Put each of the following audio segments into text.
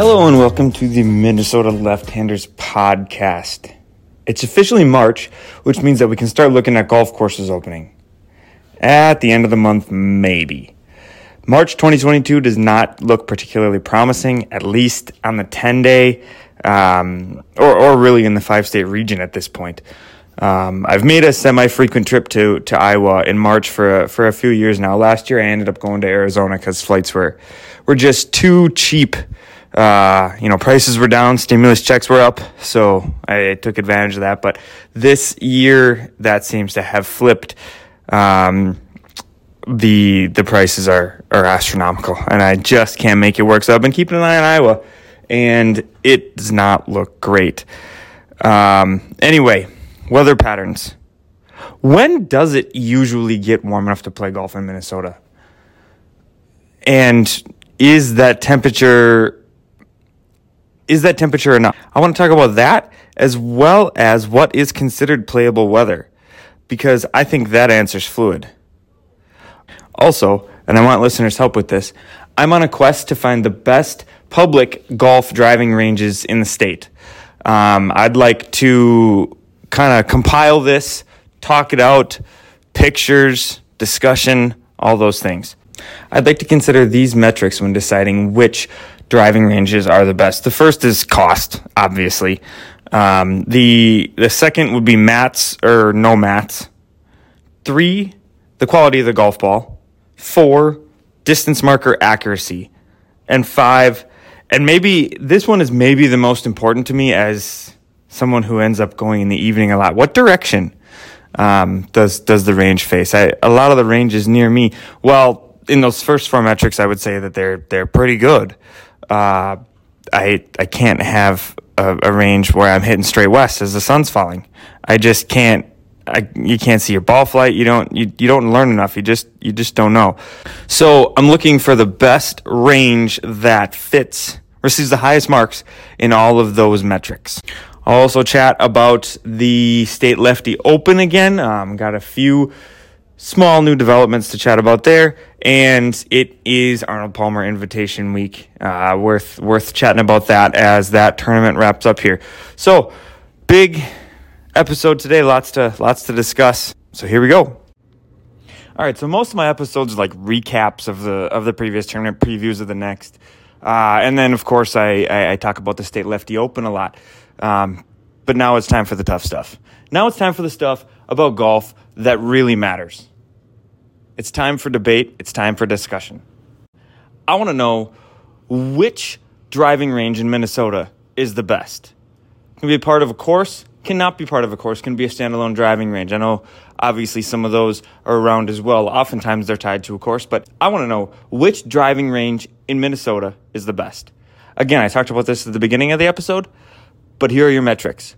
Hello and welcome to the Minnesota Left Handers Podcast. It's officially March, which means that we can start looking at golf courses opening. At the end of the month, maybe. March 2022 does not look particularly promising, at least on the 10 day, um, or, or really in the five state region at this point. Um, I've made a semi-frequent trip to, to Iowa in March for a, for a few years now. Last year, I ended up going to Arizona because flights were were just too cheap. Uh, you know, prices were down, stimulus checks were up, so I took advantage of that. But this year, that seems to have flipped. Um, the the prices are are astronomical, and I just can't make it work. So I've been keeping an eye on Iowa, and it does not look great. Um, anyway Weather patterns. When does it usually get warm enough to play golf in Minnesota? And is that temperature is that temperature enough? I want to talk about that as well as what is considered playable weather because I think that answer's fluid. Also, and I want listeners' help with this, I'm on a quest to find the best public golf driving ranges in the state. Um, I'd like to kind of compile this, talk it out, pictures, discussion, all those things. I'd like to consider these metrics when deciding which driving ranges are the best. The first is cost, obviously. Um, the the second would be mats or no mats. Three, the quality of the golf ball. Four, distance marker accuracy. And five, and maybe this one is maybe the most important to me as someone who ends up going in the evening a lot, what direction um, does does the range face? I, a lot of the ranges near me. Well, in those first four metrics, I would say that they're they're pretty good. Uh, I I can't have a, a, range where I'm hitting straight west as the sun's falling. I just can't. I, you can't see your ball flight. You don't. You, you don't learn enough. You just you just don't know. So I'm looking for the best range that fits receives the highest marks in all of those metrics. I'll also chat about the State Lefty Open again. Um, got a few small new developments to chat about there, and it is Arnold Palmer Invitation Week. Uh, worth worth chatting about that as that tournament wraps up here. So big episode today. Lots to lots to discuss. So here we go. All right, so most of my episodes are like recaps of the of the previous tournament, previews of the next, uh, and then of course I, I, I talk about the State Lefty Open a lot. Um, but now it's time for the tough stuff. Now it's time for the stuff about golf that really matters. It's time for debate. It's time for discussion. I want to know which driving range in Minnesota is the best. Can be part of a course, cannot be part of a course, can be a standalone driving range. I know obviously some of those are around as well. Oftentimes they're tied to a course, but I want to know which driving range in Minnesota is the best. Again, I talked about this at the beginning of the episode. But here are your metrics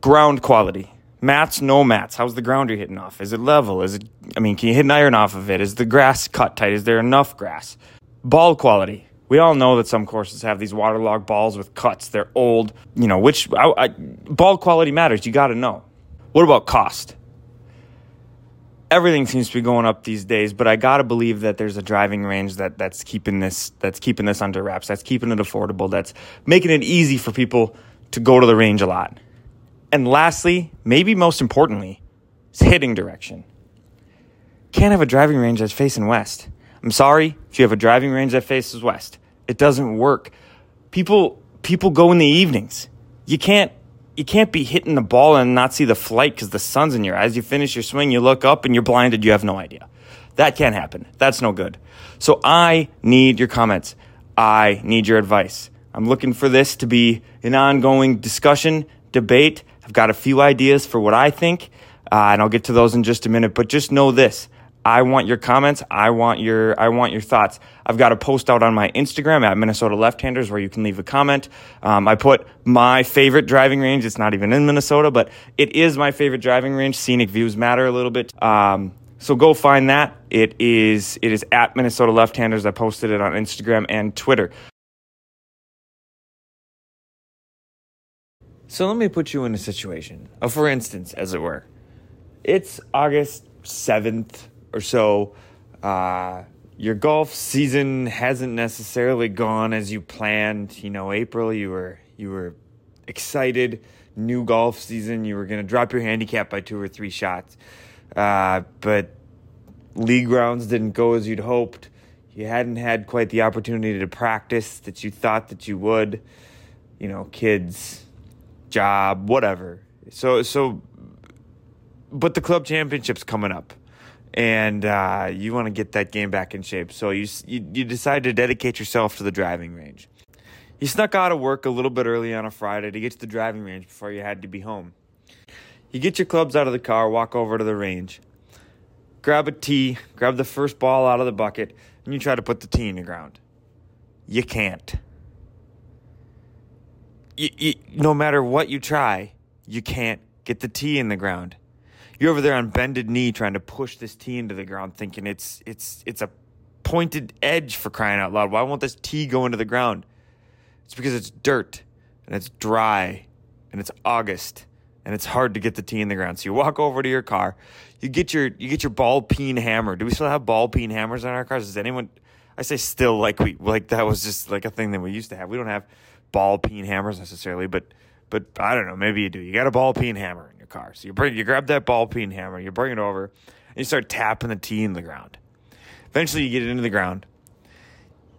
ground quality. Mats, no mats. How's the ground you're hitting off? Is it level? Is it, I mean, can you hit an iron off of it? Is the grass cut tight? Is there enough grass? Ball quality. We all know that some courses have these waterlogged balls with cuts. They're old. You know, which I, I, ball quality matters. You got to know. What about cost? everything seems to be going up these days, but I gotta believe that there's a driving range that that's keeping this that's keeping this under wraps. That's keeping it affordable. That's making it easy for people to go to the range a lot. And lastly, maybe most importantly, is hitting direction. Can't have a driving range that's facing west. I'm sorry if you have a driving range that faces west. It doesn't work. People people go in the evenings. You can't you can't be hitting the ball and not see the flight because the sun's in your eyes. You finish your swing, you look up, and you're blinded. You have no idea. That can't happen. That's no good. So I need your comments. I need your advice. I'm looking for this to be an ongoing discussion, debate. I've got a few ideas for what I think, uh, and I'll get to those in just a minute. But just know this I want your comments. I want your I want your thoughts. I've got a post out on my Instagram at Minnesota Left Handers where you can leave a comment. Um, I put my favorite driving range. It's not even in Minnesota, but it is my favorite driving range. Scenic views matter a little bit. Um, so go find that. It is it is at Minnesota Left Handers. I posted it on Instagram and Twitter. So let me put you in a situation. Uh, for instance, as it were, it's August seventh or so. Uh, your golf season hasn't necessarily gone as you planned. You know, April you were you were excited, new golf season. You were going to drop your handicap by two or three shots, uh, but league rounds didn't go as you'd hoped. You hadn't had quite the opportunity to practice that you thought that you would. You know, kids, job, whatever. So so, but the club championship's coming up and uh, you want to get that game back in shape. So you, you you decide to dedicate yourself to the driving range. You snuck out of work a little bit early on a Friday to get to the driving range before you had to be home. You get your clubs out of the car, walk over to the range, grab a tee, grab the first ball out of the bucket, and you try to put the tee in the ground. You can't. No matter what you try, you can't get the tee in the ground. You're over there on bended knee trying to push this tee into the ground, thinking it's it's it's a pointed edge for crying out loud. Why won't this tee go into the ground? It's because it's dirt and it's dry and it's August and it's hard to get the tee in the ground. So you walk over to your car, you get your you get your ball peen hammer. Do we still have ball peen hammers on our cars? Does anyone I say still like we like that was just like a thing that we used to have. We don't have ball peen hammers necessarily, but but I don't know, maybe you do. You got a ball peen hammer in your car. So you bring you grab that ball peen hammer, you bring it over, and you start tapping the tee in the ground. Eventually you get it into the ground.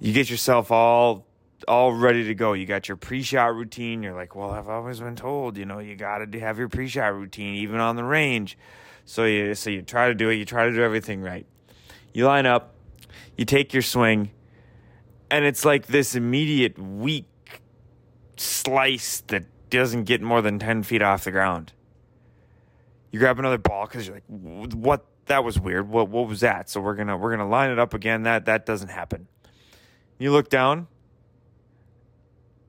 You get yourself all all ready to go. You got your pre-shot routine. You're like, well, I've always been told, you know, you got to have your pre-shot routine even on the range. So you so you try to do it. You try to do everything right. You line up. You take your swing, and it's like this immediate weak slice that doesn't get more than ten feet off the ground you grab another ball because you're like, what? That was weird. What? What was that? So we're gonna we're gonna line it up again. That that doesn't happen. You look down,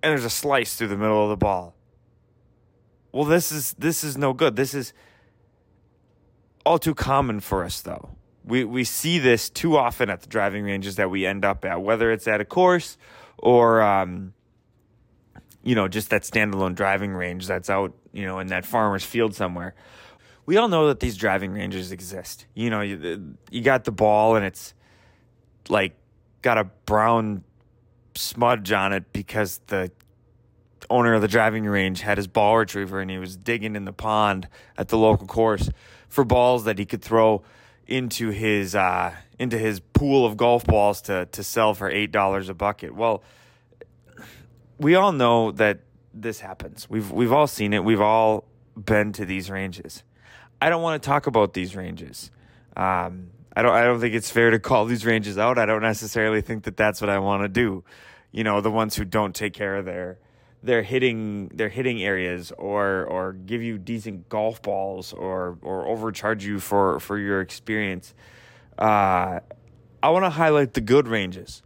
and there's a slice through the middle of the ball. Well, this is this is no good. This is all too common for us, though. We we see this too often at the driving ranges that we end up at, whether it's at a course or um, you know just that standalone driving range that's out you know in that farmer's field somewhere we all know that these driving ranges exist. You know, you, you got the ball and it's like got a brown smudge on it because the owner of the driving range had his ball retriever and he was digging in the pond at the local course for balls that he could throw into his uh, into his pool of golf balls to to sell for eight dollars a bucket. Well, we all know that this happens. We've we've all seen it. We've all been to these ranges. I don't want to talk about these ranges. Um, I don't. I don't think it's fair to call these ranges out. I don't necessarily think that that's what I want to do. You know, the ones who don't take care of their their hitting their hitting areas or or give you decent golf balls or or overcharge you for for your experience. Uh, I want to highlight the good ranges.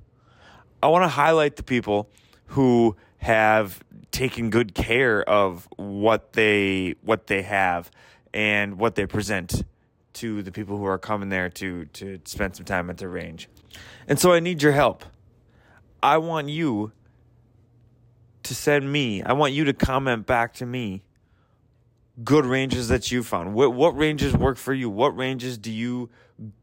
I want to highlight the people who have taken good care of what they what they have and what they present to the people who are coming there to to spend some time at the range. And so I need your help. I want you to send me, I want you to comment back to me good ranges that you found. What what ranges work for you? What ranges do you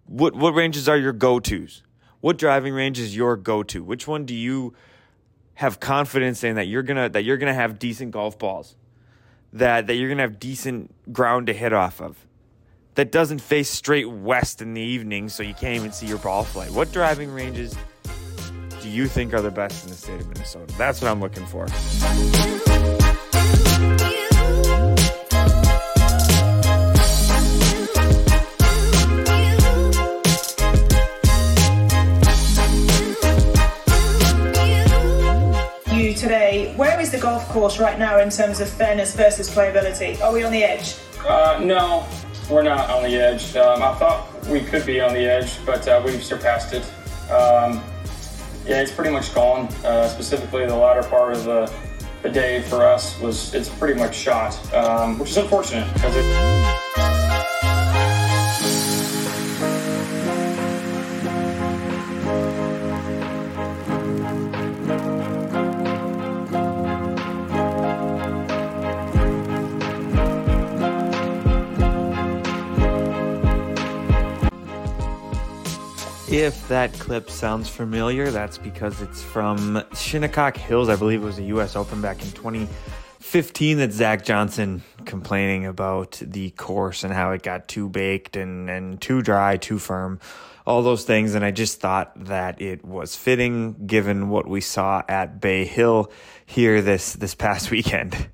what what ranges are your go-tos? What driving range is your go-to? Which one do you have confidence in that you're to that you're to have decent golf balls? that that you're gonna have decent ground to hit off of. That doesn't face straight west in the evening, so you can't even see your ball flight. What driving ranges do you think are the best in the state of Minnesota? That's what I'm looking for. Golf course right now in terms of fairness versus playability? Are we on the edge? Uh, no, we're not on the edge. Um, I thought we could be on the edge, but uh, we've surpassed it. Um, yeah, it's pretty much gone. Uh, specifically, the latter part of the, the day for us was it's pretty much shot, um, which is unfortunate because it. If that clip sounds familiar, that's because it's from Shinnecock Hills. I believe it was a U.S. Open back in 2015 that Zach Johnson complaining about the course and how it got too baked and, and too dry, too firm, all those things. And I just thought that it was fitting given what we saw at Bay Hill here this, this past weekend.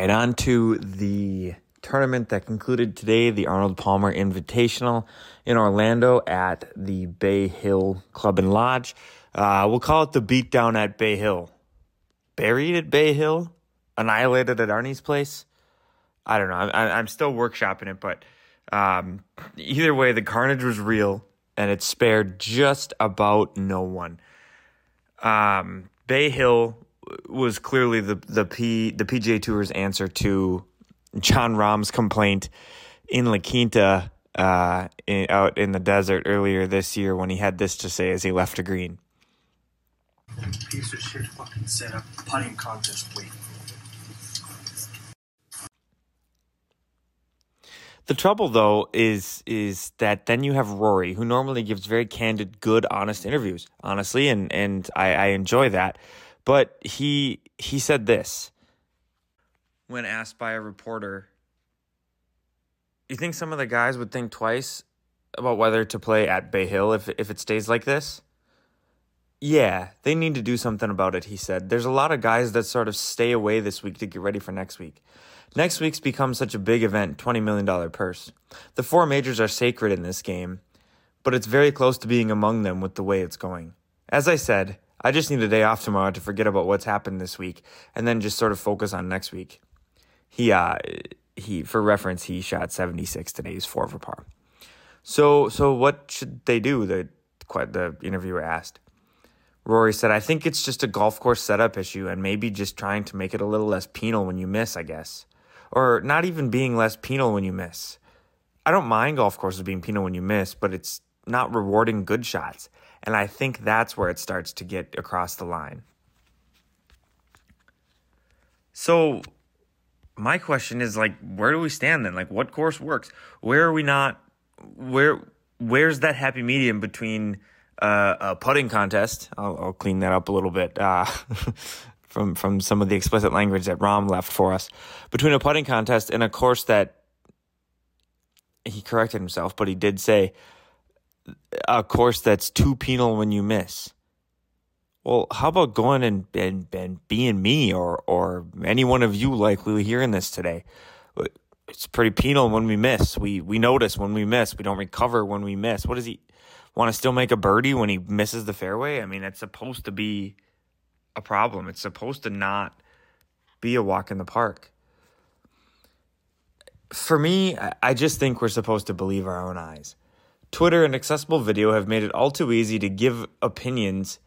And on to the tournament that concluded today, the Arnold Palmer Invitational in Orlando at the Bay Hill Club and Lodge. Uh, we'll call it the beatdown at Bay Hill. Buried at Bay Hill? Annihilated at Arnie's place? I don't know. I, am still workshopping it, but um, either way, the carnage was real and it spared just about no one. Um, Bay Hill was clearly the the P the PGA Tour's answer to Jon Rahm's complaint in La Quinta uh, in, out in the desert earlier this year when he had this to say as he left a green. Piece of shit fucking set up putting contest waiting. The trouble though is is that then you have Rory, who normally gives very candid, good, honest interviews, honestly, and and I, I enjoy that. But he he said this when asked by a reporter, "You think some of the guys would think twice about whether to play at Bay Hill if if it stays like this?" Yeah, they need to do something about it, he said. There's a lot of guys that sort of stay away this week to get ready for next week. Next week's become such a big event, $20 million purse. The four majors are sacred in this game, but it's very close to being among them with the way it's going. As I said, I just need a day off tomorrow to forget about what's happened this week and then just sort of focus on next week. He, uh, he, for reference, he shot 76 today. He's four for par. So, so what should they do? The, the interviewer asked. Rory said, I think it's just a golf course setup issue and maybe just trying to make it a little less penal when you miss, I guess. Or not even being less penal when you miss. I don't mind golf courses being penal when you miss, but it's not rewarding good shots. And I think that's where it starts to get across the line. So, my question is like, where do we stand then? Like, what course works? Where are we not? Where where's that happy medium between uh, a putting contest? I'll, I'll, clean that up a little bit uh, from from some of the explicit language that Rahm left for us. Between a putting contest and a course that he corrected himself, but he did say a course that's too penal when you miss. Well, how about going and, and, and being me or, or any one of you likely hearing this today? It's pretty penal when we miss. We, we notice when we miss. We don't recover when we miss. What does he want to still make a birdie when he misses the fairway? I mean, it's supposed to be a problem. It's supposed to not be a walk in the park. For me, I just think we're supposed to believe our own eyes. Twitter and accessible video have made it all too easy to give opinions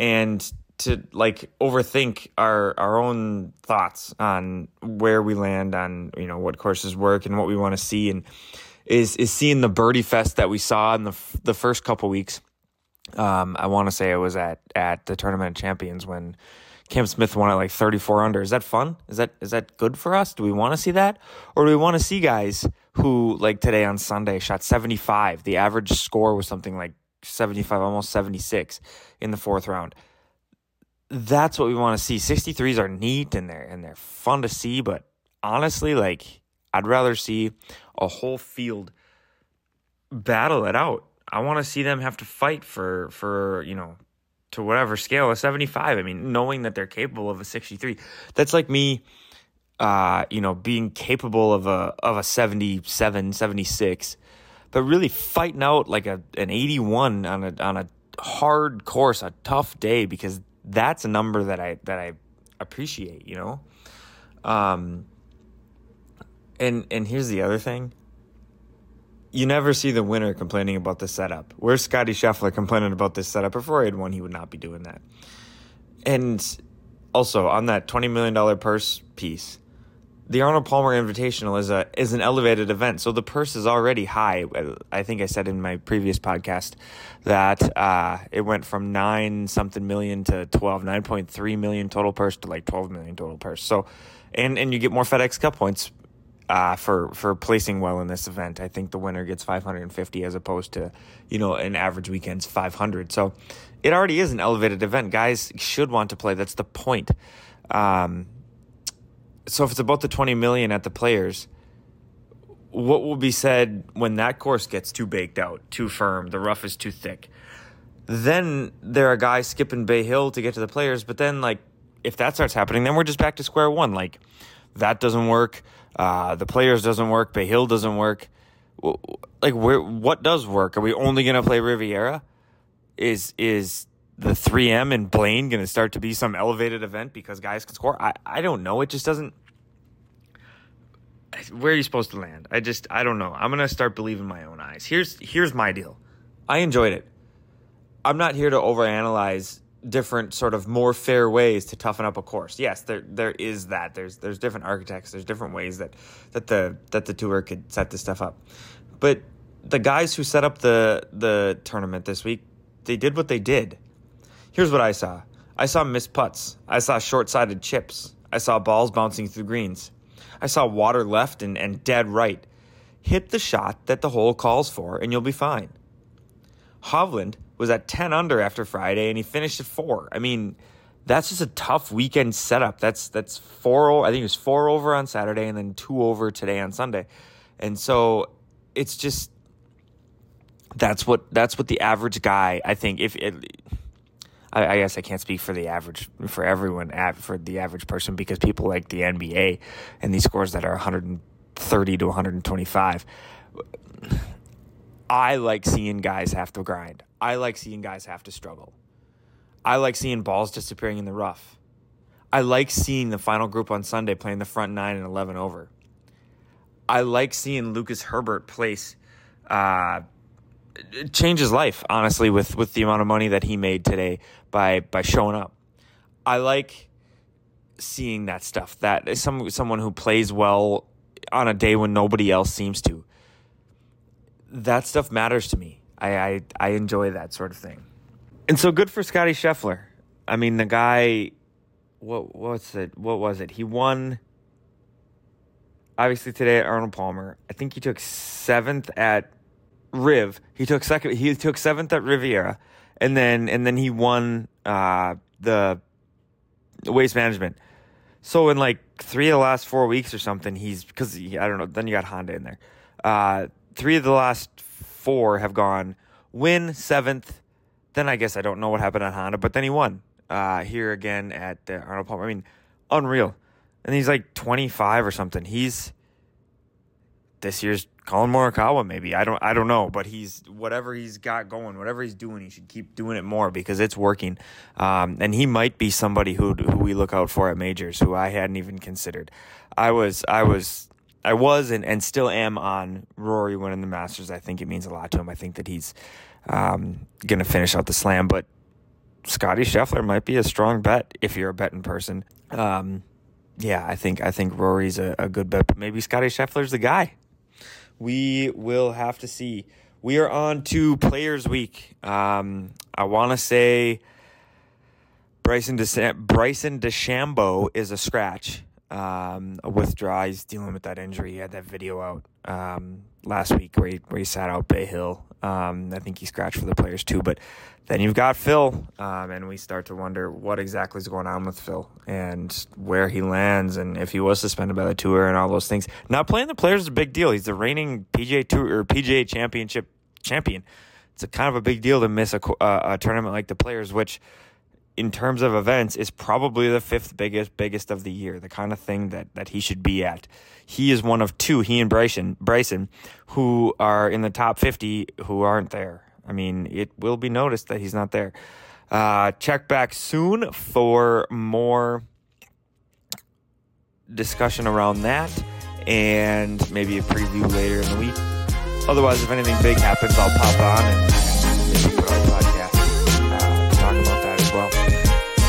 and to like overthink our our own thoughts on where we land on you know what courses work and what we want to see and is is seeing the birdie fest that we saw in the the first couple weeks. Um, I want to say it was at at the tournament champions when Cam Smith won at like 34 under. Is that fun? Is that is that good for us? Do we want to see that, or do we want to see guys who like today on Sunday shot 75? The average score was something like 75, almost 76 in the fourth round. That's what we want to see. 63s are neat and they're and they're fun to see, but honestly, like I'd rather see a whole field battle it out. I want to see them have to fight for for, you know, to whatever scale, a 75. I mean, knowing that they're capable of a 63. That's like me uh, you know, being capable of a of a 77, 76 but really fighting out like a an 81 on a on a hard course, a tough day because that's a number that I that I appreciate, you know. Um and and here's the other thing. You never see the winner complaining about the setup. Where's Scotty Scheffler complaining about this setup? If Rory had won, he would not be doing that. And also on that twenty million dollar purse piece, the Arnold Palmer Invitational is a is an elevated event, so the purse is already high. I think I said in my previous podcast that uh, it went from nine something million to 12, 9.3 million total purse to like 12 million total purse. So, and and you get more FedEx Cup points uh, for for placing well in this event. I think the winner gets 550 as opposed to you know an average weekend's 500. So it already is an elevated event. Guys should want to play. That's the point. Um, so if it's about the 20 million at the players, what will be said when that course gets too baked out, too firm, the rough is too thick? Then there are guys skipping Bay Hill to get to the players, but then like if that starts happening, then we're just back to square one. Like that doesn't work. Uh, the players doesn't work. Bay Hill doesn't work. Like where? What does work? Are we only gonna play Riviera? Is is the 3M and Blaine going to start to be some elevated event because guys can score? I, I don't know. It just doesn't. Where are you supposed to land? I just I don't know. I'm gonna start believing my own eyes. Here's here's my deal. I enjoyed it. I'm not here to overanalyze different sort of more fair ways to toughen up a course. Yes, there there is that. There's there's different architects. There's different ways that that the that the tour could set this stuff up. But the guys who set up the the tournament this week, they did what they did. Here's what I saw. I saw missed putts. I saw short-sided chips. I saw balls bouncing through greens. I saw water left and, and dead right. Hit the shot that the hole calls for, and you'll be fine. Hovland was at 10 under after Friday, and he finished at four. I mean, that's just a tough weekend setup. That's that's four. I think it was four over on Saturday, and then two over today on Sunday, and so it's just that's what that's what the average guy. I think if it, I, I, guess I can't speak for the average for everyone for the average person because people like the NBA and these scores that are 130 to 125. I like seeing guys have to grind. I like seeing guys have to struggle. I like seeing balls disappearing in the rough. I like seeing the final group on Sunday playing the front nine and 11 over. I like seeing Lucas Herbert place uh, change his life, honestly, with, with the amount of money that he made today by by showing up. I like seeing that stuff. That some someone who plays well on a day when nobody else seems to. That stuff matters to me. I I, I enjoy that sort of thing. And so good for Scotty Scheffler. I mean, the guy what what's it? What was it? He won obviously today at Arnold Palmer. I think he took 7th at Riv. He took second. He took seventh at Riviera, and then and then he won uh, the waste management. So in like three of the last four weeks or something, he's because I don't know. Then you got Honda in there. Uh, three of the last four have gone win seventh. Then I guess I don't know what happened at Honda, but then he won uh, here again at Arnold Palmer. I mean, unreal. And he's like 25 or something. He's this year's Collin Morikawa, maybe I don't I don't know, but he's whatever he's got going, whatever he's doing, he should keep doing it more because it's working. Um, and he might be somebody who who we look out for at majors, who I hadn't even considered. I was I was I was and, and still am on Rory winning the Masters. I think it means a lot to him. I think that he's um, to finish out the slam, but Scotty Scheffler might be a strong bet if you're a betting person. Um, yeah, I think I think Rory's a, a good bet, but maybe Scotty Scheffler's the guy we will have to see. We are on to Players Week. Um, I want to say Bryson De- Bryson DeChambeau is a scratch, um, a withdraw. He's dealing with that injury. He had that video out um, last week where he, where he sat out Bay Hill. Um, I think he scratched for the players too. But then you've got Phil, um, and we start to wonder what exactly is going on with Phil and where he lands, and if he was suspended by the tour and all those things. Not playing the players is a big deal. He's the reigning PGA Tour or PGA Championship champion. It's a kind of a big deal to miss a, a tournament like the players, which in terms of events is probably the fifth biggest biggest of the year the kind of thing that that he should be at. He is one of two he and Bryson Bryson who are in the top 50 who aren't there. I mean it will be noticed that he's not there. Uh, check back soon for more discussion around that and maybe a preview later in the week. Otherwise if anything big happens I'll pop on and,